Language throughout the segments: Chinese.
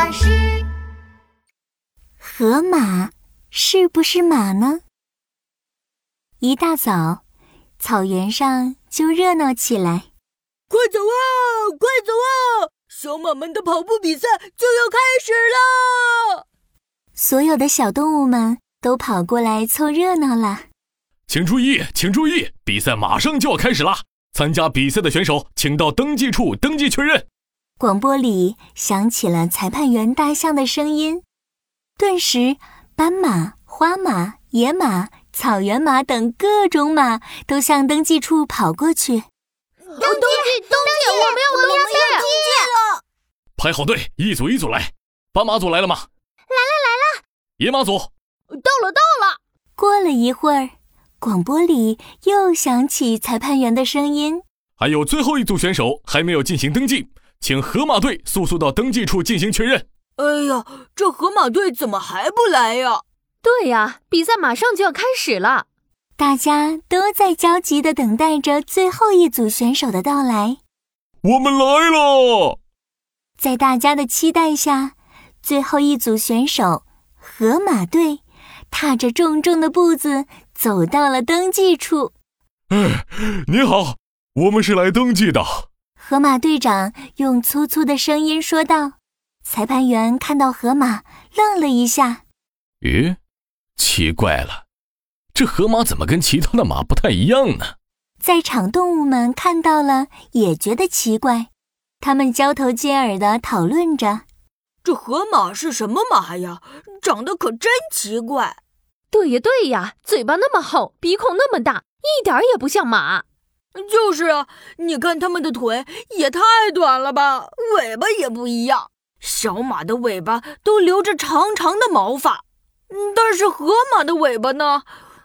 巴士。河马是不是马呢？一大早，草原上就热闹起来。快走啊！快走啊！小马们的跑步比赛就要开始了。所有的小动物们都跑过来凑热闹了。请注意，请注意，比赛马上就要开始啦！参加比赛的选手，请到登记处登记确认。广播里响起了裁判员大象的声音，顿时，斑马、花马、野马、草原马等各种马都向登记处跑过去。登记，登记，我们要登记了。排好队，一组一组来。斑马组来了吗？来了，来了。野马组到了，到了。过了一会儿，广播里又响起裁判员的声音。还有最后一组选手还没有进行登记。请河马队速速到登记处进行确认。哎呀，这河马队怎么还不来呀？对呀，比赛马上就要开始了，大家都在焦急地等待着最后一组选手的到来。我们来了！在大家的期待下，最后一组选手河马队踏着重重的步子走到了登记处。哎，你好，我们是来登记的。河马队长用粗粗的声音说道：“裁判员看到河马，愣了一下。咦，奇怪了，这河马怎么跟其他的马不太一样呢？”在场动物们看到了，也觉得奇怪，他们交头接耳的讨论着：“这河马是什么马呀？长得可真奇怪。”“对呀，对呀，嘴巴那么厚，鼻孔那么大，一点也不像马。”就是啊，你看它们的腿也太短了吧，尾巴也不一样。小马的尾巴都留着长长的毛发，但是河马的尾巴呢，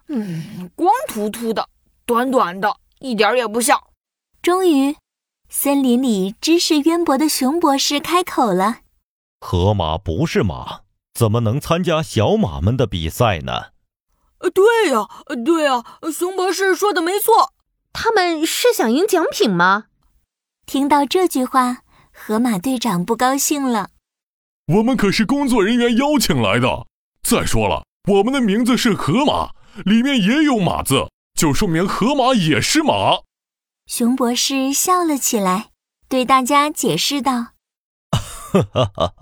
嗯，光秃秃的，短短的，一点也不像。终于，森林里知识渊博的熊博士开口了：“河马不是马，怎么能参加小马们的比赛呢？”呃，对呀，对呀，熊博士说的没错。他们是想赢奖品吗？听到这句话，河马队长不高兴了。我们可是工作人员邀请来的。再说了，我们的名字是河马，里面也有马字，就说明河马也是马。熊博士笑了起来，对大家解释道：“哈哈哈哈，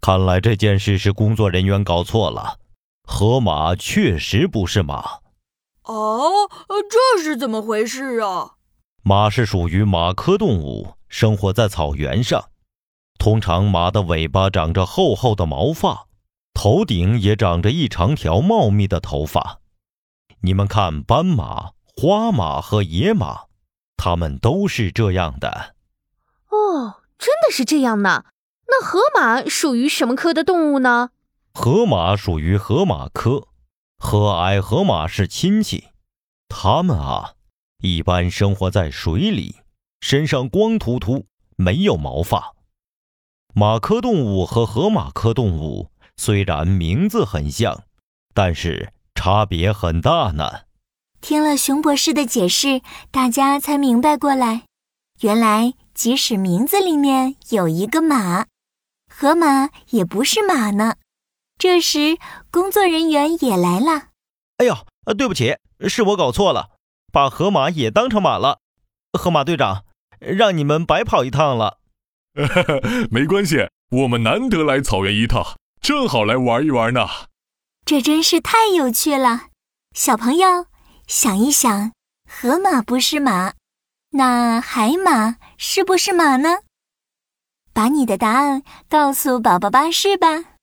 看来这件事是工作人员搞错了，河马确实不是马。”哦，这是怎么回事啊？马是属于马科动物，生活在草原上。通常，马的尾巴长着厚厚的毛发，头顶也长着一长条茂密的头发。你们看，斑马、花马和野马，它们都是这样的。哦，真的是这样呢。那河马属于什么科的动物呢？河马属于河马科。和矮河马是亲戚，它们啊，一般生活在水里，身上光秃秃，没有毛发。马科动物和河马科动物虽然名字很像，但是差别很大呢。听了熊博士的解释，大家才明白过来，原来即使名字里面有一个马，河马也不是马呢。这时，工作人员也来了。哎呦，对不起，是我搞错了，把河马也当成马了。河马队长，让你们白跑一趟了。没关系，我们难得来草原一趟，正好来玩一玩呢。这真是太有趣了，小朋友，想一想，河马不是马，那海马是不是马呢？把你的答案告诉宝宝巴士吧。